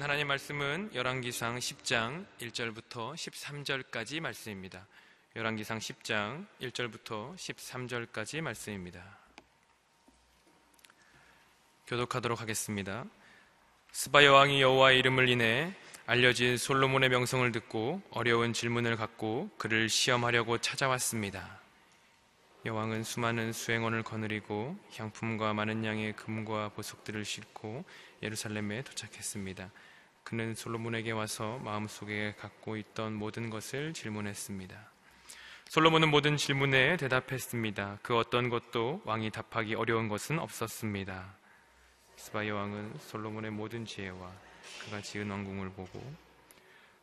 주신 하나님 말씀은 열왕기상 10장 1절부터 13절까지 말씀입니다. 열왕기상 10장 1절부터 13절까지 말씀입니다. 교독하도록 하겠습니다. 스바 여왕이 여호와의 이름을 인해 알려진 솔로몬의 명성을 듣고 어려운 질문을 갖고 그를 시험하려고 찾아왔습니다. 여왕은 수많은 수행원을 거느리고 향품과 많은 양의 금과 보석들을 싣고 예루살렘에 도착했습니다. 그는 솔로몬에게 와서 마음속에 갖고 있던 모든 것을 질문했습니다. 솔로몬은 모든 질문에 대답했습니다. 그 어떤 것도 왕이 답하기 어려운 것은 없었습니다. 스바 여왕은 솔로몬의 모든 지혜와 그가 지은 왕궁을 보고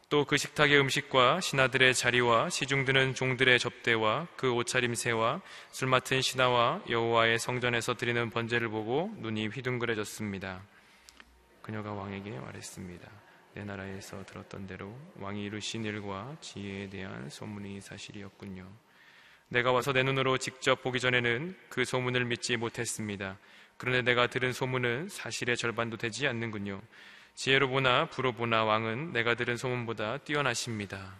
또 그 식탁의 음식과 신하들의 자리와 시중드는 종들의 접대와 그 옷차림새와 술 맡은 신하와 여호와의 성전에서 드리는 번제를 보고 눈이 휘둥그레졌습니다. 그녀가 왕에게 말했습니다. 내 나라에서 들었던 대로 왕이 이루신 일과 지혜에 대한 소문이 사실이었군요. 내가 와서 내 눈으로 직접 보기 전에는 그 소문을 믿지 못했습니다. 그런데 내가 들은 소문은 사실의 절반도 되지 않는군요. 지혜로 보나 부로 보나 왕은 내가 들은 소문보다 뛰어나십니다.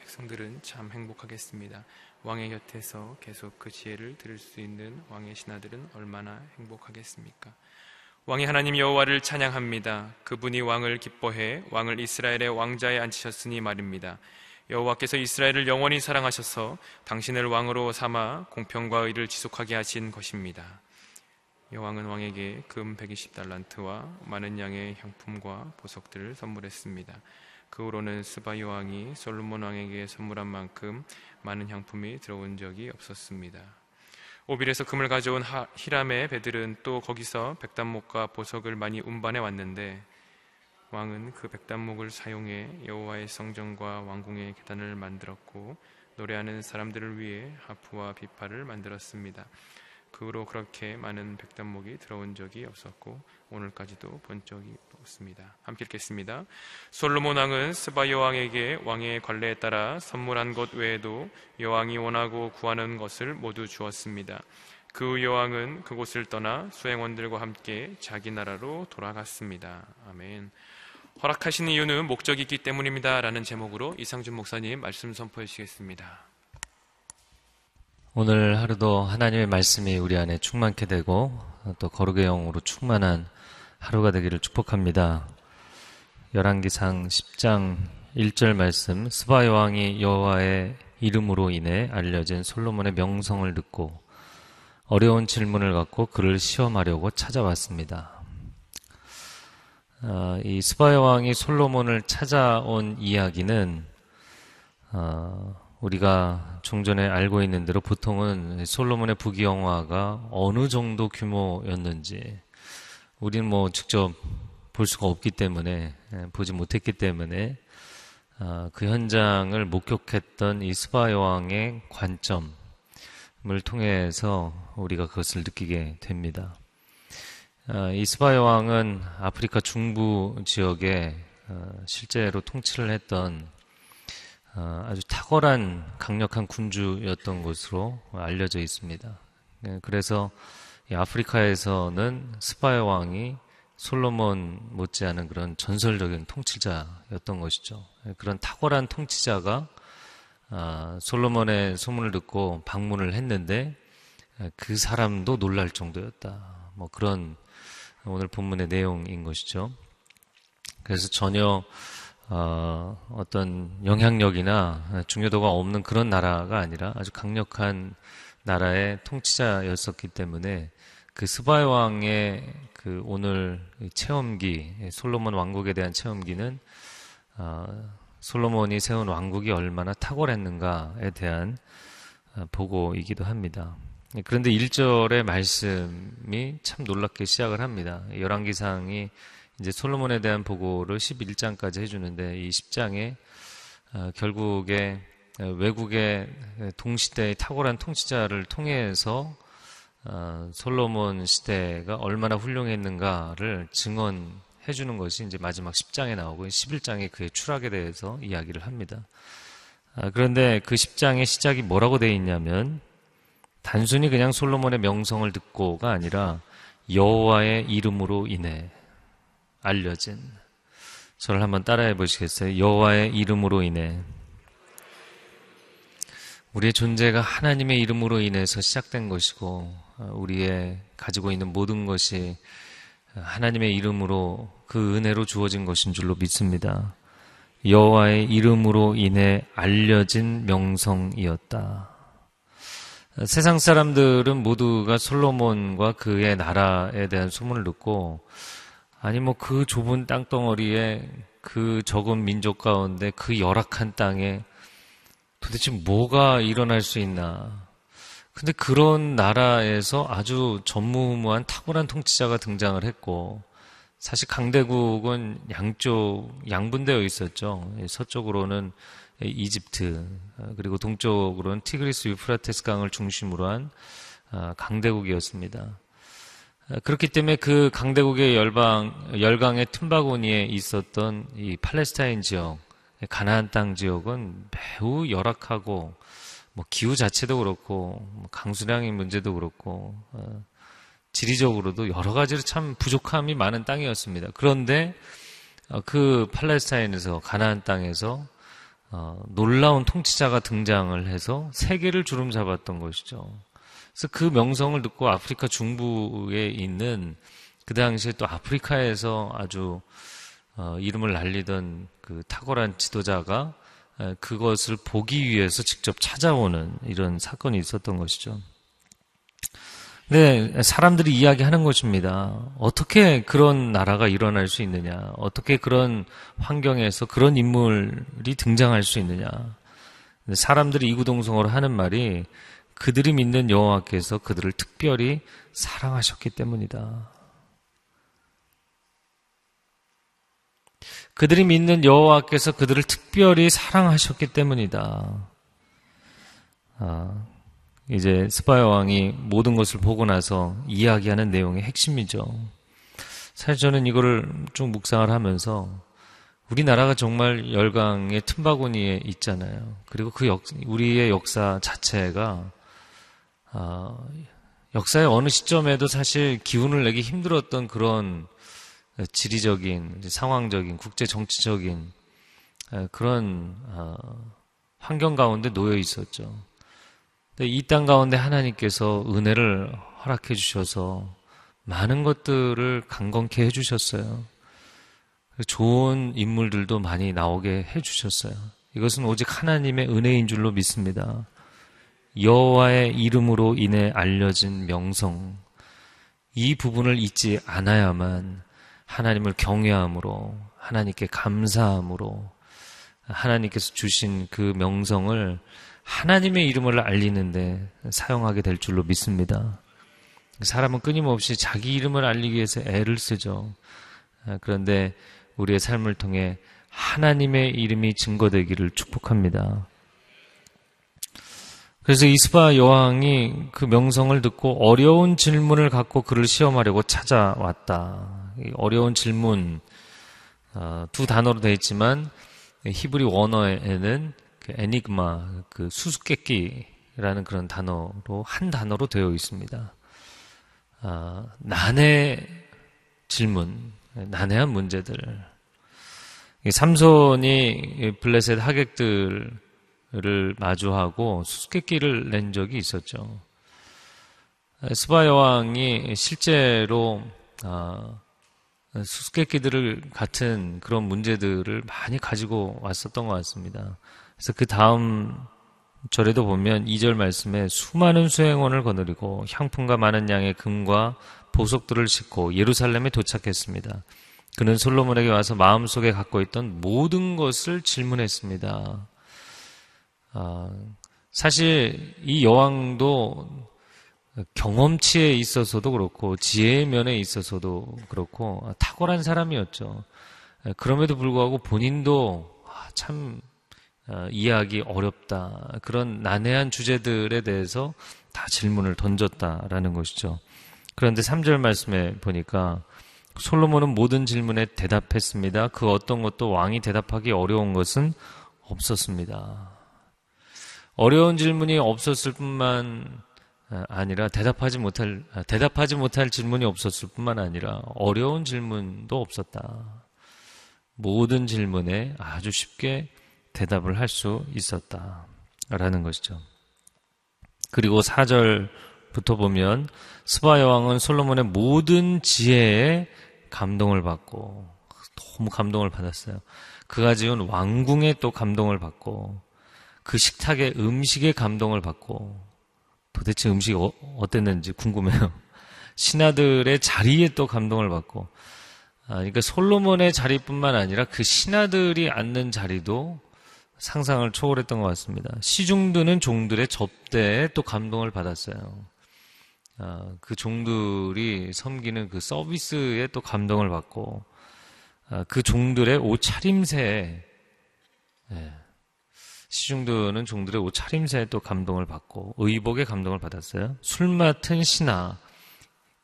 백성들은 참 행복하겠습니다. 왕의 곁에서 계속 그 지혜를 들을 수 있는 왕의 신하들은 얼마나 행복하겠습니까? 왕이 하나님 여호와를 찬양합니다. 그분이 왕을 기뻐해 왕을 이스라엘의 왕자에 앉히셨으니 말입니다. 여호와께서 이스라엘을 영원히 사랑하셔서 당신을 왕으로 삼아 공평과 의를 지속하게 하신 것입니다. 여왕은 왕에게 금 120달란트와 많은 양의 향품과 보석들을 선물했습니다. 그 후로는 스바 여왕이 솔로몬 왕에게 선물한 만큼 많은 향품이 들어온 적이 없었습니다. 오빌에서 금을 가져온 히람의 배들은 또 거기서 백단목과 보석을 많이 운반해 왔는데 왕은 그 백단목을 사용해 여호와의 성전과 왕궁의 계단을 만들었고 노래하는 사람들을 위해 하프와 비파를 만들었습니다. 그 후로 그렇게 많은 백단목이 들어온 적이 없었고 오늘까지도 본 적이 없습니다. 함께 읽겠습니다. 솔로몬 왕은 스바 여왕에게 왕의 관례에 따라 선물한 것 외에도 여왕이 원하고 구하는 것을 모두 주었습니다. 그 여왕은 그곳을 떠나 수행원들과 함께 자기 나라로 돌아갔습니다. 아멘. 허락하신 이유는 목적이 있기 때문입니다. 라는 제목으로 이상준 목사님 말씀 선포해 주시겠습니다. 오늘 하루도 하나님의 말씀이 우리 안에 충만케 되고 또 거룩의 영으로 충만한 하루가 되기를 축복합니다. 열왕기상 10장 1절 말씀 스바 여왕이 여호와의 이름으로 인해 알려진 솔로몬의 명성을 듣고 어려운 질문을 갖고 그를 시험하려고 찾아왔습니다. 어, 이 스바 여왕이 솔로몬을 찾아온 이야기는 어, 우리가 종전에 알고 있는 대로 보통은 솔로몬의 부귀영화가 어느 정도 규모였는지 우리는 뭐 직접 볼 수가 없기 때문에 예, 보지 못했기 때문에 아, 그 현장을 목격했던 이 스바 여왕의 관점을 통해서 우리가 그것을 느끼게 됩니다. 아, 이 스바 여왕은 아프리카 중부 지역에 어, 실제로 통치를 했던 어, 아주 탁월한 강력한 군주였던 것으로 알려져 있습니다. 네, 그래서 아프리카에서는 스파의 왕이 솔로몬 못지않은 그런 전설적인 통치자였던 것이죠. 네, 그런 탁월한 통치자가 아, 솔로몬의 소문을 듣고 방문을 했는데 그 사람도 놀랄 정도였다. 뭐 그런 오늘 본문의 내용인 것이죠. 그래서 전혀 어, 어떤 영향력이나 중요도가 없는 그런 나라가 아니라 아주 강력한 나라의 통치자였었기 때문에 그 스바이 왕의 그 오늘 체험기 솔로몬 왕국에 대한 체험기는 어, 솔로몬이 세운 왕국이 얼마나 탁월했는가에 대한 어, 보고이기도 합니다. 그런데 1절의 말씀이 참 놀랍게 시작을 합니다. 열왕기상이 이제 솔로몬에 대한 보고를 11장까지 해주는데 이 10장에 어, 결국에 어, 외국의 동시대의 탁월한 통치자를 통해서 어, 솔로몬 시대가 얼마나 훌륭했는가를 증언해 주는 것이 이제 마지막 10장에 나오고 11장에 그의 추락에 대해서 이야기를 합니다. 아, 그런데 그 10장의 시작이 뭐라고 되어 있냐면 단순히 그냥 솔로몬의 명성을 듣고가 아니라 여호와의 이름으로 인해 알려진 저를 한번 따라해 보시겠어요? 여호와의 이름으로 인해 우리의 존재가 하나님의 이름으로 인해서 시작된 것이고 우리의 가지고 있는 모든 것이 하나님의 이름으로 그 은혜로 주어진 것인 줄로 믿습니다. 여호와의 이름으로 인해 알려진 명성이었다. 세상 사람들은 모두가 솔로몬과 그의 나라에 대한 소문을 듣고 아니 뭐 그 좁은 땅덩어리에 그 적은 민족 가운데 그 열악한 땅에 도대체 뭐가 일어날 수 있나. 근데 그런 나라에서 아주 전무후무한 탁월한 통치자가 등장을 했고 사실 강대국은 양쪽 양분되어 있었죠. 서쪽으로는 이집트 그리고 동쪽으로는 티그리스 유프라테스 강을 중심으로 한 아, 강대국이었습니다. 그렇기 때문에 그 강대국의 열방 열강의 틈바구니에 있었던 이 팔레스타인 지역, 가나안 땅 지역은 매우 열악하고 뭐 기후 자체도 그렇고 뭐 강수량의 문제도 그렇고 어, 지리적으로도 여러 가지로 참 부족함이 많은 땅이었습니다. 그런데 어, 그 팔레스타인에서 가나안 땅에서 어, 놀라운 통치자가 등장을 해서 세계를 주름 잡았던 것이죠. 그래서 그 명성을 듣고 아프리카 중부에 있는 그 당시에 또 아프리카에서 아주 어, 이름을 날리던 그 탁월한 지도자가 그것을 보기 위해서 직접 찾아오는 이런 사건이 있었던 것이죠. 네, 사람들이 이야기하는 것입니다. 어떻게 그런 나라가 일어날 수 있느냐? 어떻게 그런 환경에서 그런 인물이 등장할 수 있느냐? 사람들이 이구동성으로 하는 말이 그들이 믿는 여호와께서 그들을 특별히 사랑하셨기 때문이다. 그들이 믿는 여호와께서 그들을 특별히 사랑하셨기 때문이다. 아, 이제 스파이 왕이 모든 것을 보고 나서 이야기하는 내용의 핵심이죠. 사실 저는 이거를 쭉 묵상을 하면서 우리나라가 정말 열강의 틈바구니에 있잖아요. 그리고 그 역, 우리의 역사 자체가 어, 역사의 어느 시점에도 사실 기운을 내기 힘들었던 그런 지리적인, 상황적인, 국제 정치적인 그런 어, 환경 가운데 놓여 있었죠. 이 땅 가운데 하나님께서 은혜를 허락해 주셔서 많은 것들을 강건케 해 주셨어요. 좋은 인물들도 많이 나오게 해 주셨어요. 이것은 오직 하나님의 은혜인 줄로 믿습니다. 여호와의 이름으로 인해 알려진 명성 이 부분을 잊지 않아야만 하나님을 경외함으로 하나님께 감사함으로 하나님께서 주신 그 명성을 하나님의 이름을 알리는데 사용하게 될 줄로 믿습니다. 사람은 끊임없이 자기 이름을 알리기 위해서 애를 쓰죠. 그런데 우리의 삶을 통해 하나님의 이름이 증거되기를 축복합니다. 그래서 이스바 여왕이 그 명성을 듣고 어려운 질문을 갖고 그를 시험하려고 찾아왔다. 어려운 질문 어, 두 단어로 되어 있지만 히브리 원어에는 그 에니그마, 그 수수께끼라는 그런 단어로 한 단어로 되어 있습니다. 아, 난해 질문, 난해한 문제들. 삼손이 블레셋 하객들 를 마주하고 수수께끼를 낸 적이 있었죠. 스바 여왕이 실제로 아, 수수께끼들을 같은 그런 문제들을 많이 가지고 왔었던 것 같습니다. 그래서 그 다음 절에도 보면 2절 말씀에 수많은 수행원을 거느리고 향품과 많은 양의 금과 보석들을 싣고 예루살렘에 도착했습니다. 그는 솔로몬에게 와서 마음속에 갖고 있던 모든 것을 질문했습니다. 아, 사실 이 여왕도 경험치에 있어서도 그렇고 지혜의 면에 있어서도 그렇고 탁월한 사람이었죠. 그럼에도 불구하고 본인도 아, 참 아, 이해하기 어렵다. 그런 난해한 주제들에 대해서 다 질문을 던졌다라는 것이죠. 그런데 3절 말씀에 보니까 솔로몬은 모든 질문에 대답했습니다. 그 어떤 것도 왕이 대답하기 어려운 것은 없었습니다. 어려운 질문이 없었을 뿐만 아, 아니라 대답하지 못할 아, 대답하지 못할 질문이 없었을 뿐만 아니라 어려운 질문도 없었다. 모든 질문에 아주 쉽게 대답을 할 수 있었다라는 것이죠. 그리고 4절부터 보면 스바 여왕은 솔로몬의 모든 지혜에 감동을 받고 너무 감동을 받았어요. 그가 지은 왕궁에 또 감동을 받고 그 식탁의 음식에 감동을 받고 도대체 음식이 어, 어땠는지 궁금해요. 신하들의 자리에 또 감동을 받고 아, 그러니까 솔로몬의 자리뿐만 아니라 그 신하들이 앉는 자리도 상상을 초월했던 것 같습니다. 시중드는 종들의 접대에 또 감동을 받았어요. 아, 그 종들이 섬기는 그 서비스에 또 감동을 받고 아, 그 종들의 옷차림새에 예, 시중드는 종들의 옷 차림새에 또 감동을 받고 의복에 감동을 받았어요. 술 맡은 신하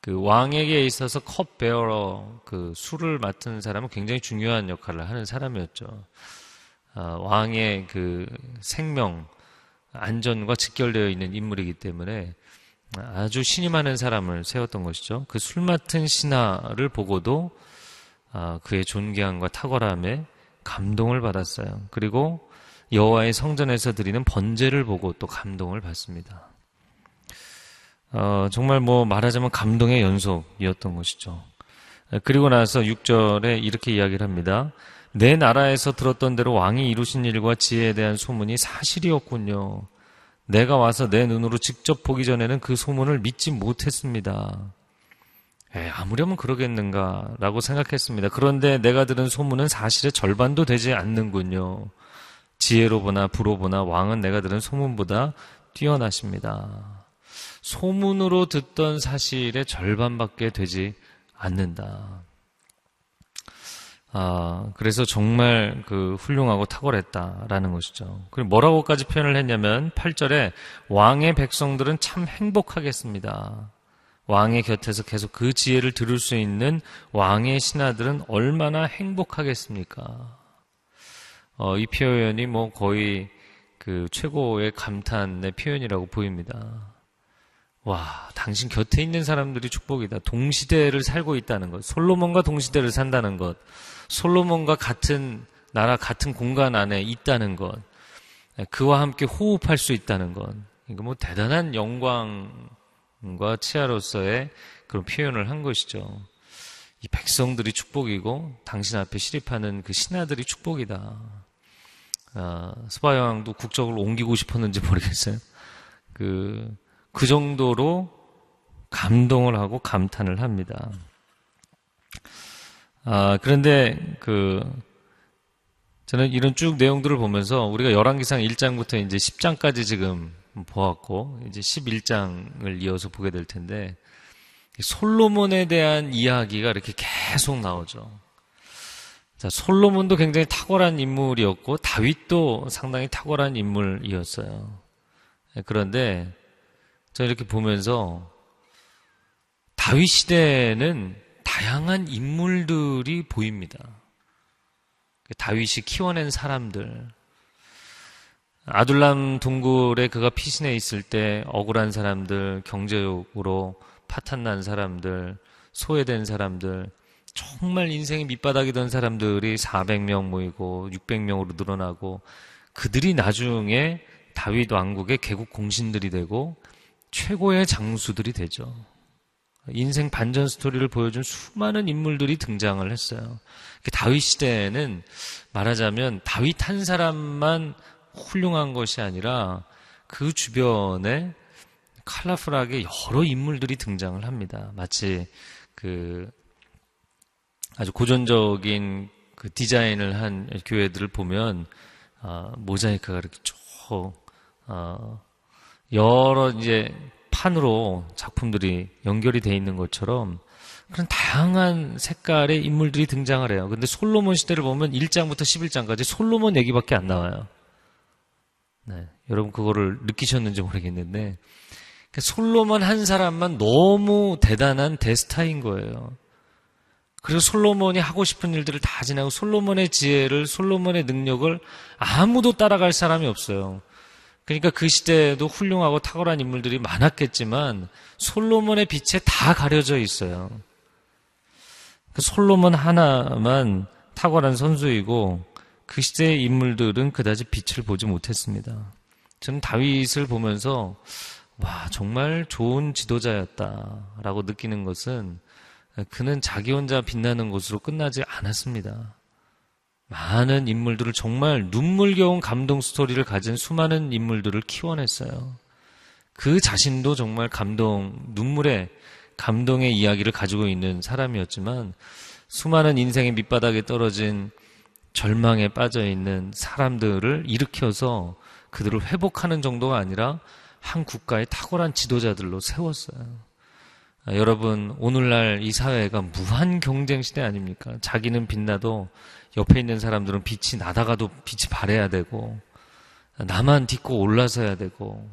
그 왕에게 있어서 컵베어러 그 술을 맡은 사람은 굉장히 중요한 역할을 하는 사람이었죠. 아, 왕의 그 생명 안전과 직결되어 있는 인물이기 때문에 아주 신임하는 사람을 세웠던 것이죠. 그 술 맡은 신하를 보고도 아, 그의 존귀함과 탁월함에 감동을 받았어요. 그리고 여호와의 성전에서 드리는 번제를 보고 또 감동을 받습니다. 어, 정말 뭐 말하자면 감동의 연속이었던 것이죠. 그리고 나서 6절에 이렇게 이야기를 합니다. 내 나라에서 들었던 대로 왕이 이루신 일과 지혜에 대한 소문이 사실이었군요. 내가 와서 내 눈으로 직접 보기 전에는 그 소문을 믿지 못했습니다. 에, 아무려면 그러겠는가라고 생각했습니다. 그런데 내가 들은 소문은 사실의 절반도 되지 않는군요. 지혜로 보나 부로 보나 왕은 내가 들은 소문보다 뛰어나십니다. 소문으로 듣던 사실의 절반밖에 되지 않는다. 아, 그래서 정말 그 훌륭하고 탁월했다라는 것이죠. 그리고 뭐라고까지 표현을 했냐면 8절에 왕의 백성들은 참 행복하겠습니다. 왕의 곁에서 계속 그 지혜를 들을 수 있는 왕의 신하들은 얼마나 행복하겠습니까? 어, 이 표현이 뭐 거의 그 최고의 감탄의 표현이라고 보입니다. 와, 당신 곁에 있는 사람들이 축복이다. 동시대를 살고 있다는 것. 솔로몬과 동시대를 산다는 것. 솔로몬과 같은 나라, 같은 공간 안에 있다는 것. 그와 함께 호흡할 수 있다는 것. 이거 뭐 대단한 영광과 치아로서의 그런 표현을 한 것이죠. 이 백성들이 축복이고 당신 앞에 시립하는 그 신하들이 축복이다. 아, 스바 여왕도 국적을 옮기고 싶었는지 모르겠어요. 그 그 정도로 감동을 하고 감탄을 합니다. 아, 그런데 그 저는 이런 쭉 내용들을 보면서 우리가 열왕기상 1장부터 이제 10장까지 지금 보았고 이제 11장을 이어서 보게 될 텐데 솔로몬에 대한 이야기가 이렇게 계속 나오죠. 자, 솔로몬도 굉장히 탁월한 인물이었고 다윗도 상당히 탁월한 인물이었어요. 그런데 자, 이렇게 보면서 다윗 시대에는 다양한 인물들이 보입니다. 다윗이 키워낸 사람들. 아둘람 동굴에 그가 피신해 있을 때 억울한 사람들, 경제적으로 파탄난 사람들, 소외된 사람들, 정말 인생이 밑바닥이던 사람들이 400명 모이고 600명으로 늘어나고 그들이 나중에 다윗 왕국의 개국 공신들이 되고 최고의 장수들이 되죠. 인생 반전 스토리를 보여준 수많은 인물들이 등장을 했어요. 다윗 시대에는 말하자면 다윗 한 사람만 훌륭한 것이 아니라 그 주변에 칼라풀하게 여러 인물들이 등장을 합니다. 마치 그 아주 고전적인 그 디자인을 한 교회들을 보면 어, 모자이크가 이렇게 쭉 어, 여러 이제 판으로 작품들이 연결이 돼 있는 것처럼 그런 다양한 색깔의 인물들이 등장을 해요. 근데 솔로몬 시대를 보면 1장부터 11장까지 솔로몬 얘기밖에 안 나와요. 네, 여러분 그거를 느끼셨는지 모르겠는데 그러니까 솔로몬 한 사람만 너무 대단한 대스타인 거예요. 그래서 솔로몬이 하고 싶은 일들을 다 지나고 솔로몬의 지혜를 솔로몬의 능력을 아무도 따라갈 사람이 없어요. 그러니까 그 시대에도 훌륭하고 탁월한 인물들이 많았겠지만 솔로몬의 빛에 다 가려져 있어요. 그 솔로몬 하나만 탁월한 선수이고 그 시대의 인물들은 그다지 빛을 보지 못했습니다. 저는 다윗을 보면서 와 정말 좋은 지도자였다라고 느끼는 것은 그는 자기 혼자 빛나는 것으로 끝나지 않았습니다. 많은 인물들을 정말 눈물겨운 감동 스토리를 가진 수많은 인물들을 키워냈어요. 그 자신도 정말 감동, 눈물의 감동의 이야기를 가지고 있는 사람이었지만 수많은 인생의 밑바닥에 떨어진 절망에 빠져 있는 사람들을 일으켜서 그들을 회복하는 정도가 아니라 한 국가의 탁월한 지도자들로 세웠어요. 아, 여러분, 오늘날 이 사회가 무한 경쟁 시대 아닙니까? 자기는 빛나도 옆에 있는 사람들은 빛이 나다가도 빛이 발해야 되고, 나만 딛고 올라서야 되고,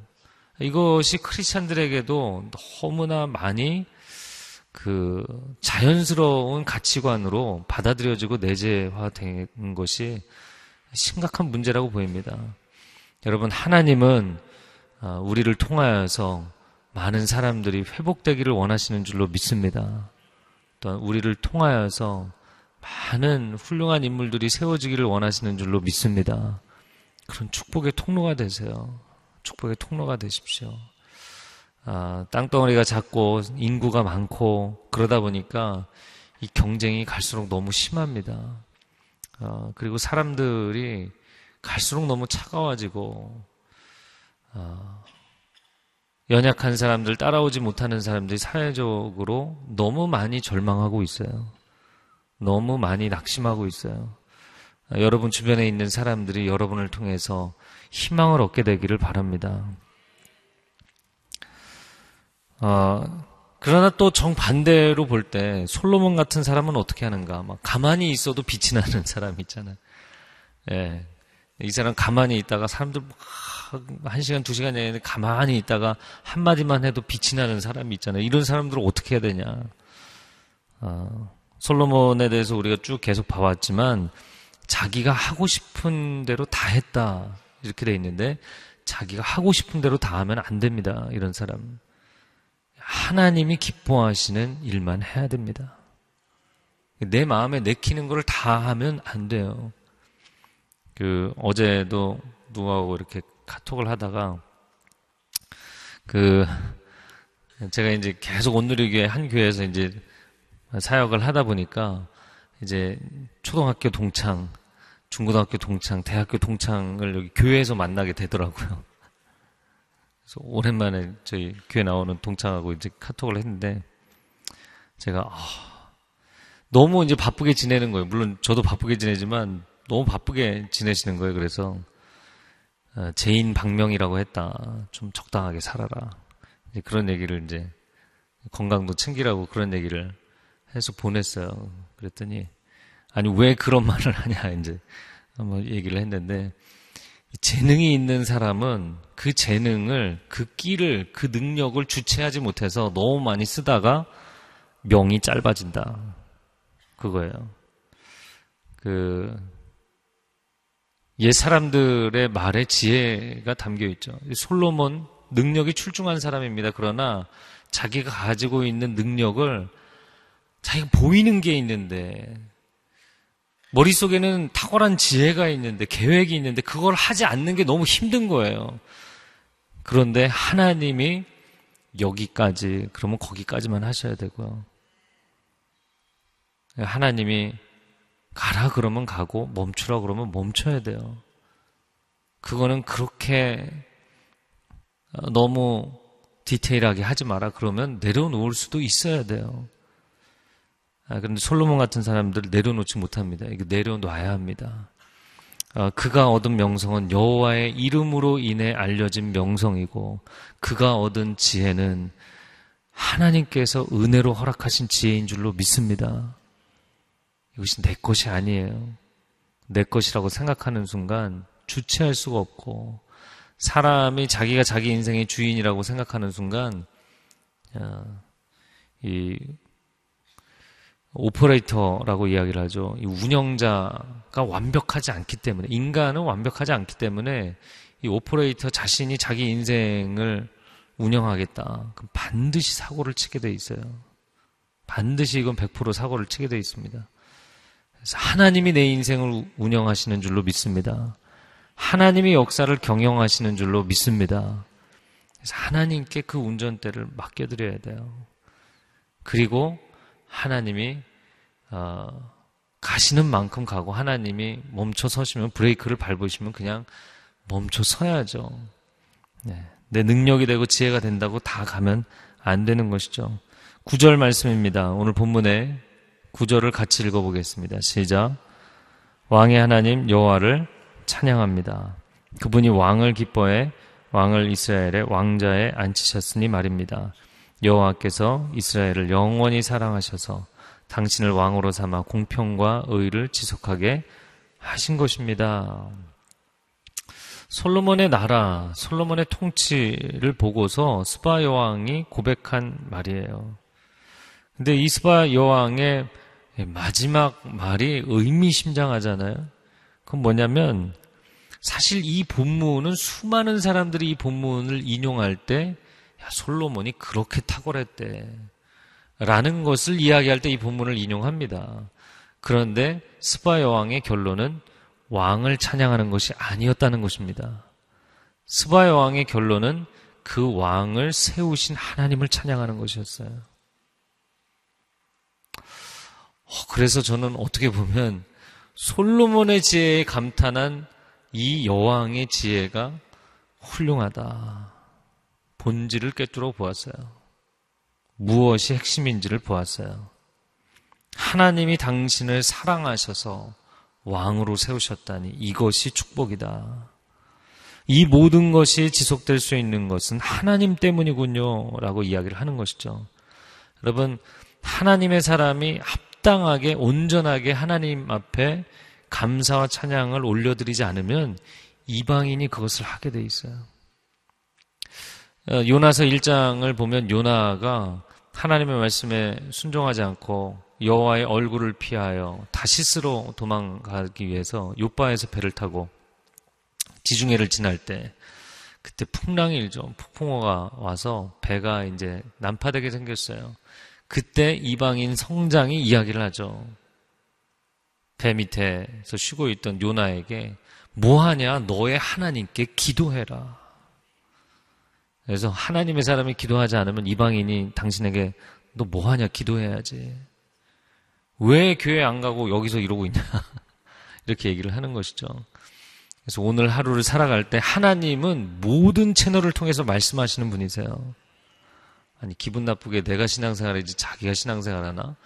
이것이 크리스찬들에게도 너무나 많이 그 자연스러운 가치관으로 받아들여지고 내재화된 것이 심각한 문제라고 보입니다. 여러분, 하나님은 아, 우리를 통하여서 많은 사람들이 회복되기를 원하시는 줄로 믿습니다. 또한 우리를 통하여서 많은 훌륭한 인물들이 세워지기를 원하시는 줄로 믿습니다. 그런 축복의 통로가 되세요. 축복의 통로가 되십시오. 아, 땅덩어리가 작고 인구가 많고 그러다 보니까 이 경쟁이 갈수록 너무 심합니다. 아, 그리고 사람들이 갈수록 너무 차가워지고 아, 연약한 사람들, 따라오지 못하는 사람들이 사회적으로 너무 많이 절망하고 있어요. 너무 많이 낙심하고 있어요. 아, 여러분 주변에 있는 사람들이 여러분을 통해서 희망을 얻게 되기를 바랍니다. 어, 그러나 또 정반대로 볼 때 솔로몬 같은 사람은 어떻게 하는가? 막 가만히 있어도 빛이 나는 사람 있잖아요. 예. 이 사람 가만히 있다가 사람들 한 시간, 두 시간 내내 가만히 있다가 한마디만 해도 빛이 나는 사람이 있잖아요. 이런 사람들을 어떻게 해야 되냐. 어, 솔로몬에 대해서 우리가 쭉 계속 봐왔지만 자기가 하고 싶은 대로 다 했다. 이렇게 돼 있는데 자기가 하고 싶은 대로 다 하면 안 됩니다. 이런 사람. 하나님이 기뻐하시는 일만 해야 됩니다. 내 마음에 내키는 걸 다 하면 안 돼요. 그 어제도 누구하고 이렇게 카톡을 하다가 그 제가 이제 계속 온누리교회 한 교회에서 이제 사역을 하다 보니까 이제 초등학교 동창, 중고등학교 동창, 대학교 동창을 여기 교회에서 만나게 되더라고요. 그래서 오랜만에 저희 교회 나오는 동창하고 이제 카톡을 했는데 제가 아, 너무 이제 바쁘게 지내는 거예요. 물론 저도 바쁘게 지내지만 너무 바쁘게 지내시는 거예요. 그래서 어, 제인 방명이라고 했다. 좀 적당하게 살아라. 그런 얘기를 이제 건강도 챙기라고 그런 얘기를 해서 보냈어요. 그랬더니 아니 왜 그런 말을 하냐 이제 한번 얘기를 했는데 재능이 있는 사람은 그 재능을, 그 끼를, 그 능력을 주체하지 못해서 너무 많이 쓰다가 명이 짧아진다. 그거예요. 그, 옛 사람들의 말에 지혜가 담겨 있죠. 솔로몬 능력이 출중한 사람입니다. 그러나 자기가 가지고 있는 능력을 자기가 보이는 게 있는데 머릿속에는 탁월한 지혜가 있는데, 계획이 있는데, 그걸 하지 않는 게 너무 힘든 거예요. 그런데 하나님이 여기까지, 그러면 거기까지만 하셔야 되고요. 하나님이 가라 그러면 가고, 멈추라 그러면 멈춰야 돼요. 그거는 그렇게 너무 디테일하게 하지 마라 그러면 내려놓을 수도 있어야 돼요. 아, 그런데 솔로몬 같은 사람들을 내려놓지 못합니다. 이거 내려놔야 합니다. 아, 그가 얻은 명성은 여호와의 이름으로 인해 알려진 명성이고 그가 얻은 지혜는 하나님께서 은혜로 허락하신 지혜인 줄로 믿습니다. 이것이 내 것이 아니에요. 내 것이라고 생각하는 순간 주체할 수가 없고 사람이 자기가 자기 인생의 주인이라고 생각하는 순간 아, 이 오퍼레이터라고 이야기를 하죠. 이 운영자가 완벽하지 않기 때문에 인간은 완벽하지 않기 때문에 이 오퍼레이터 자신이 자기 인생을 운영하겠다. 그럼 반드시 사고를 치게 돼 있어요. 반드시 이건 100% 사고를 치게 돼 있습니다. 그래서 하나님이 내 인생을 운영하시는 줄로 믿습니다. 하나님이 역사를 경영하시는 줄로 믿습니다. 그래서 하나님께 그 운전대를 맡겨드려야 돼요. 그리고 하나님이 어, 가시는 만큼 가고 하나님이 멈춰 서시면 브레이크를 밟으시면 그냥 멈춰 서야죠. 네. 내 능력이 되고 지혜가 된다고 다 가면 안 되는 것이죠. 구절 말씀입니다. 오늘 본문에 구절을 같이 읽어보겠습니다. 시작. 왕의 하나님 여호와를 찬양합니다. 그분이 왕을 기뻐해 왕을 이스라엘의 왕자에 앉히셨으니 말입니다. 여호와께서 이스라엘을 영원히 사랑하셔서 당신을 왕으로 삼아 공평과 의를 지속하게 하신 것입니다. 솔로몬의 나라, 솔로몬의 통치를 보고서 스바 여왕이 고백한 말이에요. 근데 이 스바 여왕의 마지막 말이 의미심장하잖아요. 그건 뭐냐면 사실 이 본문은 수많은 사람들이 이 본문을 인용할 때 야, 솔로몬이 그렇게 탁월했대. 라는 것을 이야기할 때 이 본문을 인용합니다. 그런데 스바 여왕의 결론은 왕을 찬양하는 것이 아니었다는 것입니다. 스바 여왕의 결론은 그 왕을 세우신 하나님을 찬양하는 것이었어요. 어, 그래서 저는 어떻게 보면 솔로몬의 지혜에 감탄한 이 여왕의 지혜가 훌륭하다. 본질을 꿰뚫어 보았어요. 무엇이 핵심인지를 보았어요. 하나님이 당신을 사랑하셔서 왕으로 세우셨다니 이것이 축복이다. 이 모든 것이 지속될 수 있는 것은 하나님 때문이군요. 라고 이야기를 하는 것이죠. 여러분, 하나님의 사람이 합 당하게, 온전하게 하나님 앞에 감사와 찬양을 올려드리지 않으면 이방인이 그것을 하게 돼 있어요. 어, 요나서 1장을 보면 요나가 하나님의 말씀에 순종하지 않고 여호와의 얼굴을 피하여 다시스로 도망가기 위해서 요바에서 배를 타고 지중해를 지날 때 그때 풍랑이 일죠. 폭풍호가 와서 배가 이제 난파되게 생겼어요. 그때 이방인 성장이 이야기를 하죠. 배 밑에서 쉬고 있던 요나에게 뭐하냐 너의 하나님께 기도해라. 그래서 하나님의 사람이 기도하지 않으면 이방인이 당신에게 너 뭐하냐 기도해야지. 왜 교회 안 가고 여기서 이러고 있냐. 이렇게 얘기를 하는 것이죠. 그래서 오늘 하루를 살아갈 때 하나님은 모든 채널을 통해서 말씀하시는 분이세요. 아니, 기분 나쁘게 내가 신앙생활이지 자기가 신앙생활 하나?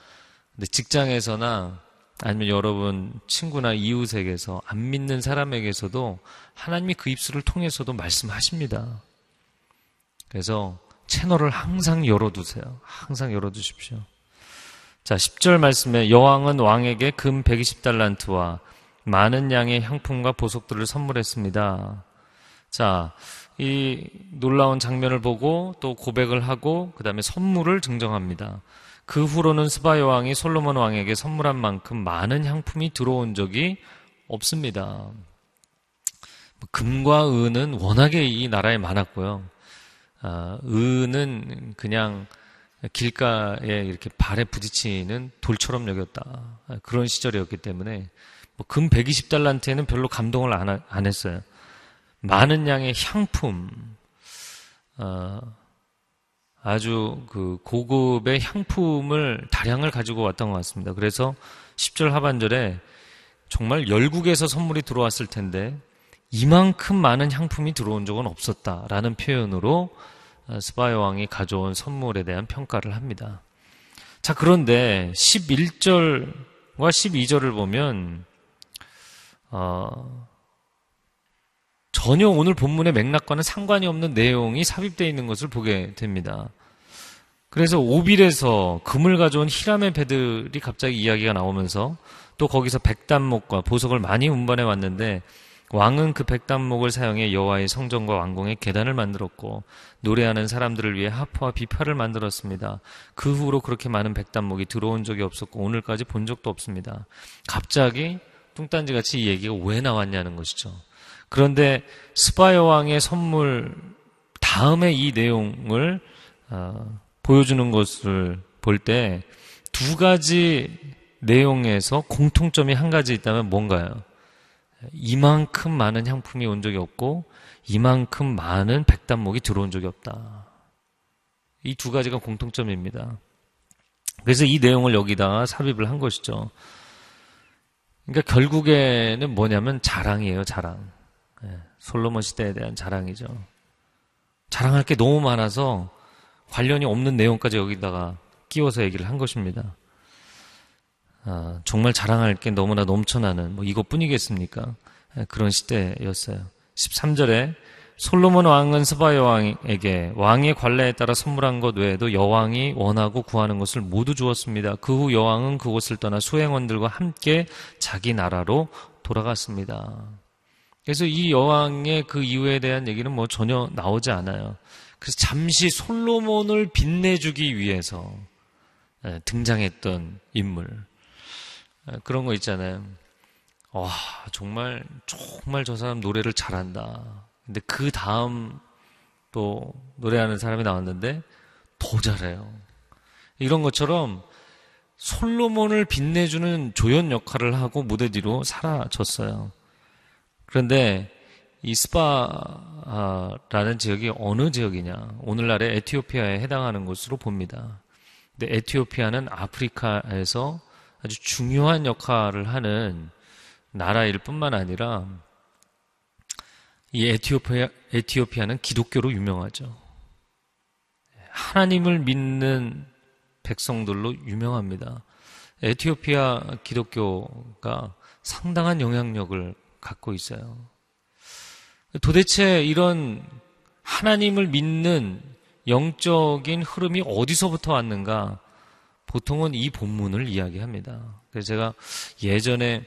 근데 직장에서나 아니면 여러분 친구나 이웃에게서 안 믿는 사람에게서도 하나님이 그 입술을 통해서도 말씀하십니다. 그래서 채널을 항상 열어두세요. 항상 열어두십시오. 자, 10절 말씀에 여왕은 왕에게 금 120달란트와 많은 양의 향품과 보석들을 선물했습니다. 자, 이 놀라운 장면을 보고 또 고백을 하고 그 다음에 선물을 증정합니다. 그 후로는 스바 여 왕이 솔로몬 왕에게 선물한 만큼 많은 향품이 들어온 적이 없습니다. 금과 은은 워낙에 이 나라에 많았고요. 아, 은은 그냥 길가에 이렇게 발에 부딪히는 돌처럼 여겼다. 그런 시절이었기 때문에 뭐금 120달란트에는 별로 감동을 안, 안, 했어요. 많은 양의 향품, 어, 아주 그 고급의 향품을 다량을 가지고 왔던 것 같습니다. 그래서 10절 하반절에 정말 열국에서 선물이 들어왔을 텐데 이만큼 많은 향품이 들어온 적은 없었다라는 표현으로 스바이 왕이 가져온 선물에 대한 평가를 합니다. 자, 그런데 11절과 12절을 보면 어, 전혀 오늘 본문의 맥락과는 상관이 없는 내용이 삽입되어 있는 것을 보게 됩니다. 그래서 오빌에서 금을 가져온 히람의 배들이 갑자기 이야기가 나오면서 또 거기서 백단목과 보석을 많이 운반해 왔는데 왕은 그 백단목을 사용해 여호와의 성전과 왕궁의 계단을 만들었고 노래하는 사람들을 위해 하프와 비파를 만들었습니다. 그 후로 그렇게 많은 백단목이 들어온 적이 없었고 오늘까지 본 적도 없습니다. 갑자기 뚱딴지 같이 이 얘기가 왜 나왔냐는 것이죠. 그런데 스바 여왕의 선물 다음에 이 내용을 어, 보여주는 것을 볼 때 두 가지 내용에서 공통점이 한 가지 있다면 뭔가요? 이만큼 많은 향품이 온 적이 없고 이만큼 많은 백단목이 들어온 적이 없다. 이 두 가지가 공통점입니다. 그래서 이 내용을 여기다가 삽입을 한 것이죠. 그러니까 결국에는 뭐냐면 자랑이에요, 자랑. 예, 솔로몬 시대에 대한 자랑이죠. 자랑할 게 너무 많아서 관련이 없는 내용까지 여기다가 끼워서 얘기를 한 것입니다. 아, 정말 자랑할 게 너무나 넘쳐나는 뭐 이것뿐이겠습니까? 예, 그런 시대였어요. 13절에 솔로몬 왕은 스바 여왕에게 왕의 관례에 따라 선물한 것 외에도 여왕이 원하고 구하는 것을 모두 주었습니다. 그 후 여왕은 그곳을 떠나 수행원들과 함께 자기 나라로 돌아갔습니다. 그래서 이 여왕의 그 이유에 대한 얘기는 뭐 전혀 나오지 않아요. 그래서 잠시 솔로몬을 빛내주기 위해서 예, 등장했던 인물. 예, 그런 거 있잖아요. 와, 정말, 정말 저 사람 노래를 잘한다. 근데 그 다음 또 노래하는 사람이 나왔는데 더 잘해요. 이런 것처럼 솔로몬을 빛내주는 조연 역할을 하고 무대 뒤로 사라졌어요. 그런데 이 스파라는 지역이 어느 지역이냐? 오늘날의 에티오피아에 해당하는 곳으로 봅니다. 근데 에티오피아는 아프리카에서 아주 중요한 역할을 하는 나라일 뿐만 아니라 이 에티오피아, 에티오피아는 기독교로 유명하죠. 하나님을 믿는 백성들로 유명합니다. 에티오피아 기독교가 상당한 영향력을 갖고 있어요. 도대체 이런 하나님을 믿는 영적인 흐름이 어디서부터 왔는가? 보통은 이 본문을 이야기합니다. 그래서 제가 예전에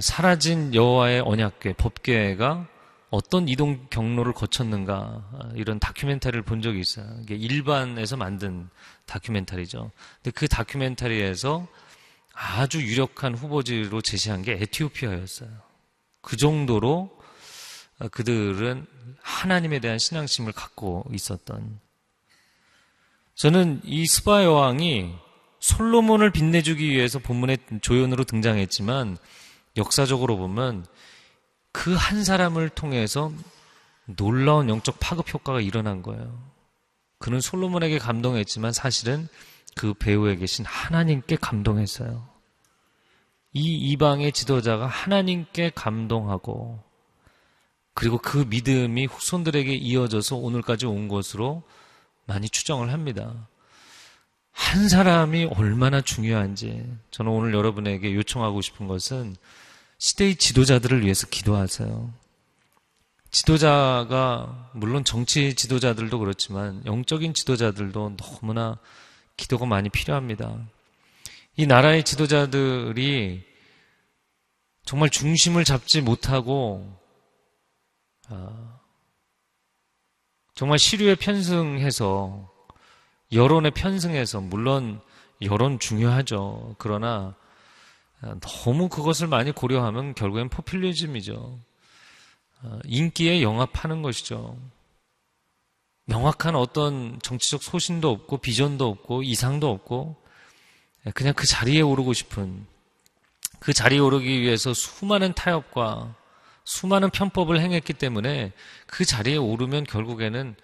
사라진 여호와의 언약궤 법궤가 어떤 이동 경로를 거쳤는가 이런 다큐멘터리를 본 적이 있어요. 이게 일반에서 만든 다큐멘터리죠. 근데 그 다큐멘터리에서 아주 유력한 후보지로 제시한 게 에티오피아였어요. 그 정도로 그들은 하나님에 대한 신앙심을 갖고 있었던. 저는 이 스바 여왕이 솔로몬을 빛내주기 위해서 본문의 조연으로 등장했지만 역사적으로 보면 그 한 사람을 통해서 놀라운 영적 파급 효과가 일어난 거예요. 그는 솔로몬에게 감동했지만 사실은 그 배후에 계신 하나님께 감동했어요. 이 이방의 지도자가 하나님께 감동하고 그리고 그 믿음이 후손들에게 이어져서 오늘까지 온 것으로 많이 추정을 합니다. 한 사람이 얼마나 중요한지 저는 오늘 여러분에게 요청하고 싶은 것은 시대의 지도자들을 위해서 기도하세요. 지도자가 물론 정치 지도자들도 그렇지만 영적인 지도자들도 너무나 기도가 많이 필요합니다. 이 나라의 지도자들이 정말 중심을 잡지 못하고 아, 정말 시류에 편승해서 여론에 편승해서 물론 여론 중요하죠. 그러나 너무 그것을 많이 고려하면 결국엔 포퓰리즘이죠. 아, 인기에 영합하는 것이죠. 명확한 어떤 정치적 소신도 없고 비전도 없고 이상도 없고 그냥 그 자리에 오르고 싶은 그 자리에 오르기 위해서 수많은 타협과 수많은 편법을 행했기 때문에 그 자리에 오르면 결국에는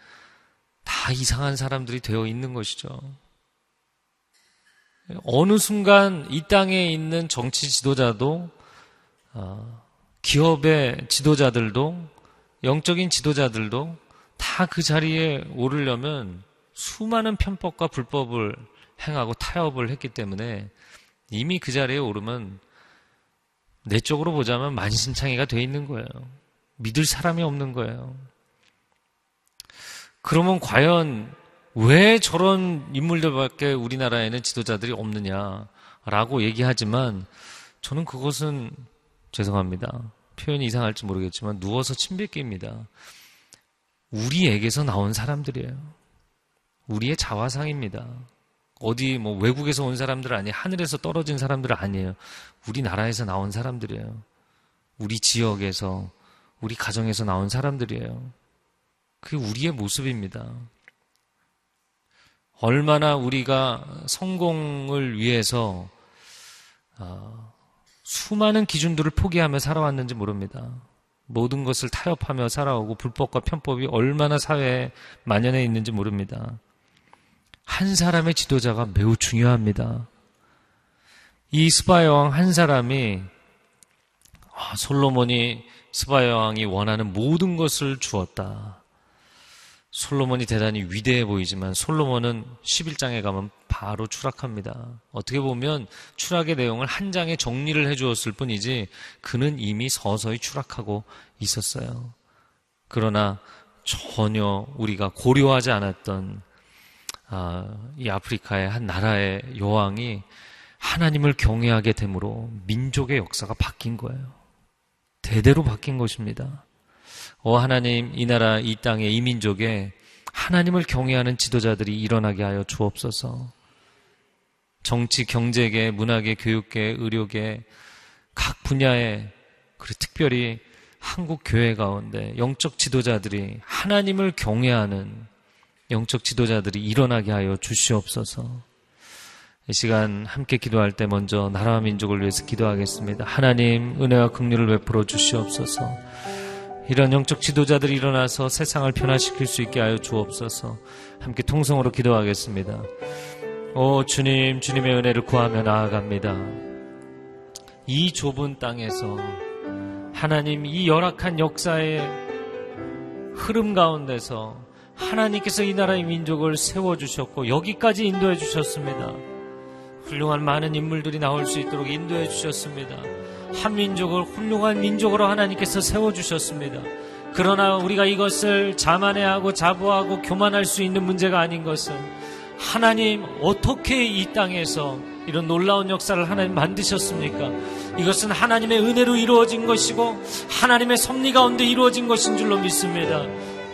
다 이상한 사람들이 되어 있는 것이죠. 어느 순간 이 땅에 있는 정치 지도자도 어, 기업의 지도자들도 영적인 지도자들도 다 그 자리에 오르려면 수많은 편법과 불법을 행하고 타협을 했기 때문에 이미 그 자리에 오르면 내적으로 보자면 만신창이가 돼 있는 거예요. 믿을 사람이 없는 거예요. 그러면 과연 왜 저런 인물들밖에 우리나라에는 지도자들이 없느냐라고 얘기하지만 저는 그것은 죄송합니다. 표현이 이상할지 모르겠지만 누워서 침뱉기입니다. 우리에게서 나온 사람들이에요. 우리의 자화상입니다. 어디 뭐 외국에서 온 사람들 아니에요. 하늘에서 떨어진 사람들 아니에요. 우리나라에서 나온 사람들이에요. 우리 지역에서, 우리 가정에서 나온 사람들이에요. 그게 우리의 모습입니다. 얼마나 우리가 성공을 위해서 어, 수많은 기준들을 포기하며 살아왔는지 모릅니다. 모든 것을 타협하며 살아오고 불법과 편법이 얼마나 사회에 만연해 있는지 모릅니다. 한 사람의 지도자가 매우 중요합니다. 이 스바 여왕 한 사람이 아, 솔로몬이 스바 여왕이 원하는 모든 것을 주었다. 솔로몬이 대단히 위대해 보이지만 솔로몬은 11장에 가면 바로 추락합니다. 어떻게 보면 추락의 내용을 한 장에 정리를 해 주었을 뿐이지 그는 이미 서서히 추락하고 있었어요. 그러나 전혀 우리가 고려하지 않았던 아, 이 아프리카의 한 나라의 여왕이 하나님을 경외하게 되므로 민족의 역사가 바뀐 거예요. 대대로 바뀐 것입니다. 어 하나님 이 나라 이 땅에 이 민족에 하나님을 경외하는 지도자들이 일어나게 하여 주옵소서. 정치, 경제계, 문화계, 교육계, 의료계 각 분야에 그리고 특별히 한국 교회 가운데 영적 지도자들이 하나님을 경외하는 영적 지도자들이 일어나게 하여 주시옵소서. 이 시간 함께 기도할 때 먼저 나라와 민족을 위해서 기도하겠습니다. 하나님 은혜와 긍휼을 베풀어 주시옵소서. 이런 영적 지도자들이 일어나서 세상을 변화시킬 수 있게 하여 주옵소서. 함께 통성으로 기도하겠습니다. 오 주님, 주님의 은혜를 구하며 나아갑니다. 이 좁은 땅에서 하나님 이 열악한 역사의 흐름 가운데서 하나님께서 이 나라의 민족을 세워주셨고 여기까지 인도해 주셨습니다. 훌륭한 많은 인물들이 나올 수 있도록 인도해 주셨습니다. 한 민족을 훌륭한 민족으로 하나님께서 세워주셨습니다. 그러나 우리가 이것을 자만해하고 자부하고 교만할 수 있는 문제가 아닌 것은 하나님 어떻게 이 땅에서 이런 놀라운 역사를 하나님 만드셨습니까? 이것은 하나님의 은혜로 이루어진 것이고 하나님의 섭리 가운데 이루어진 것인 줄로 믿습니다.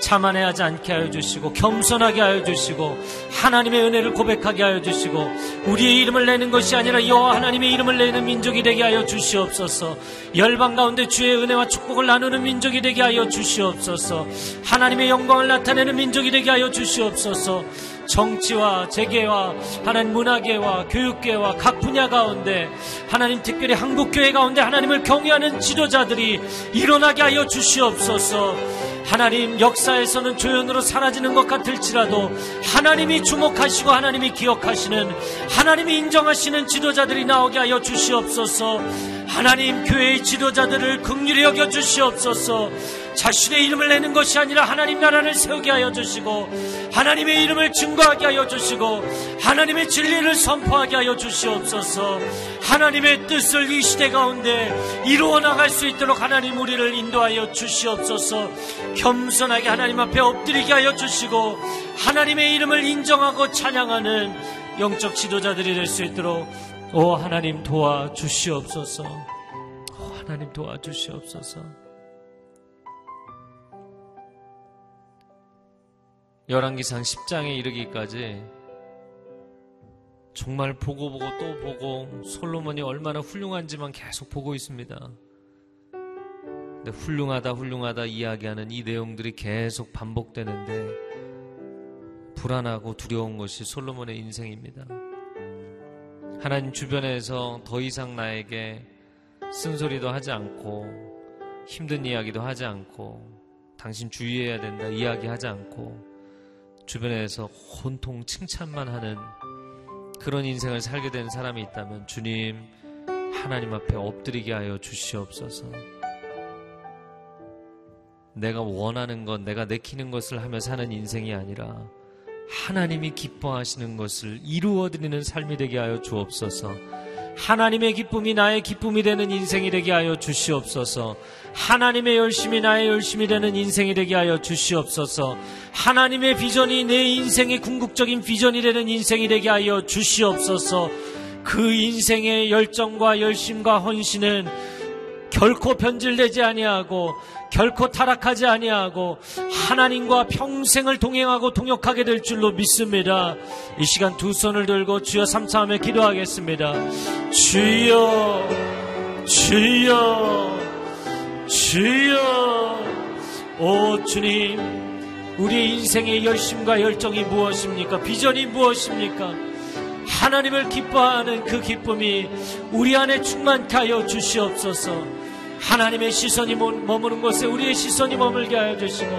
자만해하지 않게 하여 주시고 겸손하게 하여 주시고 하나님의 은혜를 고백하게 하여 주시고 우리의 이름을 내는 것이 아니라 여호와 하나님의 이름을 내는 민족이 되게 하여 주시옵소서. 열방 가운데 주의 은혜와 축복을 나누는 민족이 되게 하여 주시옵소서. 하나님의 영광을 나타내는 민족이 되게 하여 주시옵소서. 정치와 재계와 하나님 문화계와 교육계와 각 분야 가운데 하나님 특별히 한국교회 가운데 하나님을 경외하는 지도자들이 일어나게 하여 주시옵소서. 하나님 역사에서는 조연으로 사라지는 것 같을지라도 하나님이 주목하시고 하나님이 기억하시는 하나님이 인정하시는 지도자들이 나오게 하여 주시옵소서. 하나님 교회의 지도자들을 극률히 여겨 주시옵소서. 자신의 이름을 내는 것이 아니라 하나님 나라를 세우게 하여 주시고 하나님의 이름을 증거하게 하여 주시고 하나님의 진리를 선포하게 하여 주시옵소서. 하나님의 뜻을 이 시대 가운데 이루어 나갈 수 있도록 하나님 우리를 인도하여 주시옵소서. 겸손하게 하나님 앞에 엎드리게 하여 주시고 하나님의 이름을 인정하고 찬양하는 영적 지도자들이 될 수 있도록 오 하나님 도와 주시옵소서. 오 하나님 도와 주시옵소서 열왕기상 10장에 이르기까지 정말 보고 보고 또 보고 솔로몬이 얼마나 훌륭한지만 계속 보고 있습니다. 근데 훌륭하다 훌륭하다 이야기하는 이 내용들이 계속 반복되는데 불안하고 두려운 것이 솔로몬의 인생입니다. 하나님 주변에서 더 이상 나에게 쓴소리도 하지 않고 힘든 이야기도 하지 않고 당신 주의해야 된다 이야기하지 않고 주변에서 온통 칭찬만 하는 그런 인생을 살게 된 사람이 있다면 주님 하나님 앞에 엎드리게 하여 주시옵소서. 내가 원하는 것, 내가 내키는 것을 하며 사는 인생이 아니라 하나님이 기뻐하시는 것을 이루어드리는 삶이 되게 하여 주옵소서. 하나님의 기쁨이 나의 기쁨이 되는 인생이 되게 하여 주시옵소서. 하나님의 열심이 나의 열심이 되는 인생이 되게 하여 주시옵소서. 하나님의 비전이 내 인생의 궁극적인 비전이 되는 인생이 되게 하여 주시옵소서. 그 인생의 열정과 열심과 헌신은 결코 변질되지 아니하고 결코 타락하지 아니하고 하나님과 평생을 동행하고 동역하게 될 줄로 믿습니다. 이 시간 두 손을 들고 주여 삼차하며 기도하겠습니다. 주여 주여 주여 오 주님 우리의 인생의 열심과 열정이 무엇입니까? 비전이 무엇입니까? 하나님을 기뻐하는 그 기쁨이 우리 안에 충만케 하여 주시옵소서 하나님의 시선이 머무는 곳에 우리의 시선이 머물게 하여 주시고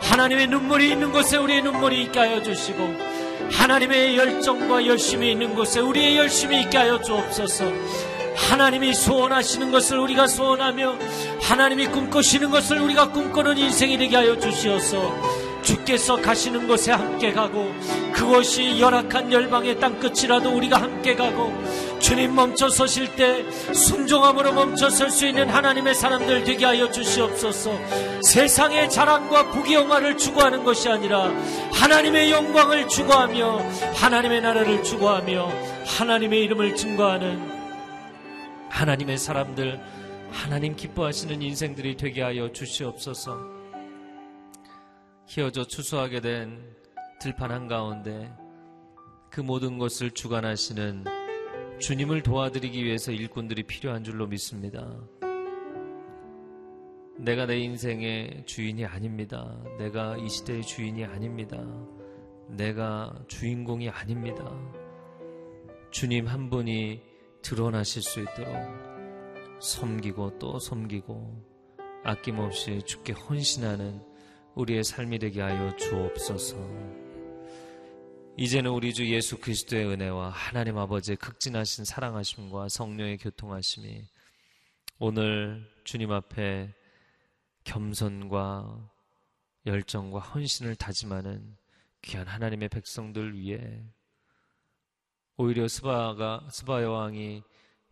하나님의 눈물이 있는 곳에 우리의 눈물이 있게 하여 주시고 하나님의 열정과 열심이 있는 곳에 우리의 열심이 있게 하여 주옵소서. 하나님이 소원하시는 것을 우리가 소원하며 하나님이 꿈꾸시는 것을 우리가 꿈꾸는 인생이 되게 하여 주시옵소서. 주께서 가시는 곳에 함께 가고 그것이 열악한 열방의 땅 끝이라도 우리가 함께 가고 주님 멈춰 서실 때 순종함으로 멈춰 설 수 있는 하나님의 사람들 되게 하여 주시옵소서. 세상의 자랑과 부귀영화를 추구하는 것이 아니라 하나님의 영광을 추구하며 하나님의 나라를 추구하며 하나님의 이름을 증거하는 하나님의 사람들 하나님 기뻐하시는 인생들이 되게 하여 주시옵소서 휘어져 추수하게 된 들판 한가운데 그 모든 것을 주관하시는 주님을 도와드리기 위해서 일꾼들이 필요한 줄로 믿습니다. 내가 내 인생의 주인이 아닙니다. 내가 이 시대의 주인이 아닙니다. 내가 주인공이 아닙니다. 주님 한 분이 드러나실 수 있도록 섬기고 또 섬기고 아낌없이 주께 헌신하는 우리의 삶이 되게 하여 주옵소서. 이제는 우리 주 예수 그리스도의 은혜와 하나님 아버지의 극진하신 사랑하심과 성령의 교통하심이 오늘 주님 앞에 겸손과 열정과 헌신을 다짐하는 귀한 하나님의 백성들 위해 오히려 스바가 스바 여왕이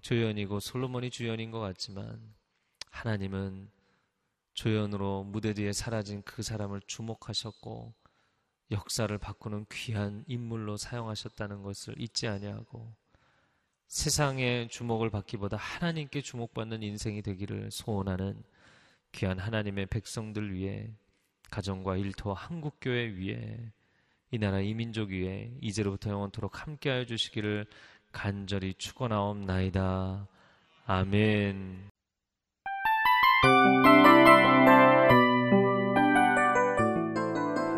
조연이고 솔로몬이 주연인 것 같지만 하나님은 조연으로 무대 뒤에 사라진 그 사람을 주목하셨고 역사를 바꾸는 귀한 인물로 사용하셨다는 것을 잊지 아니하고 세상의 주목을 받기보다 하나님께 주목받는 인생이 되기를 소원하는 귀한 하나님의 백성들 위해 가정과 일터와 한국교회 위에 이 나라 이민족 위에 이제로부터 영원토록 함께하여 주시기를 간절히 축원하옵나이다. 아멘.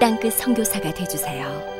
땅끝 성교사가 되주세요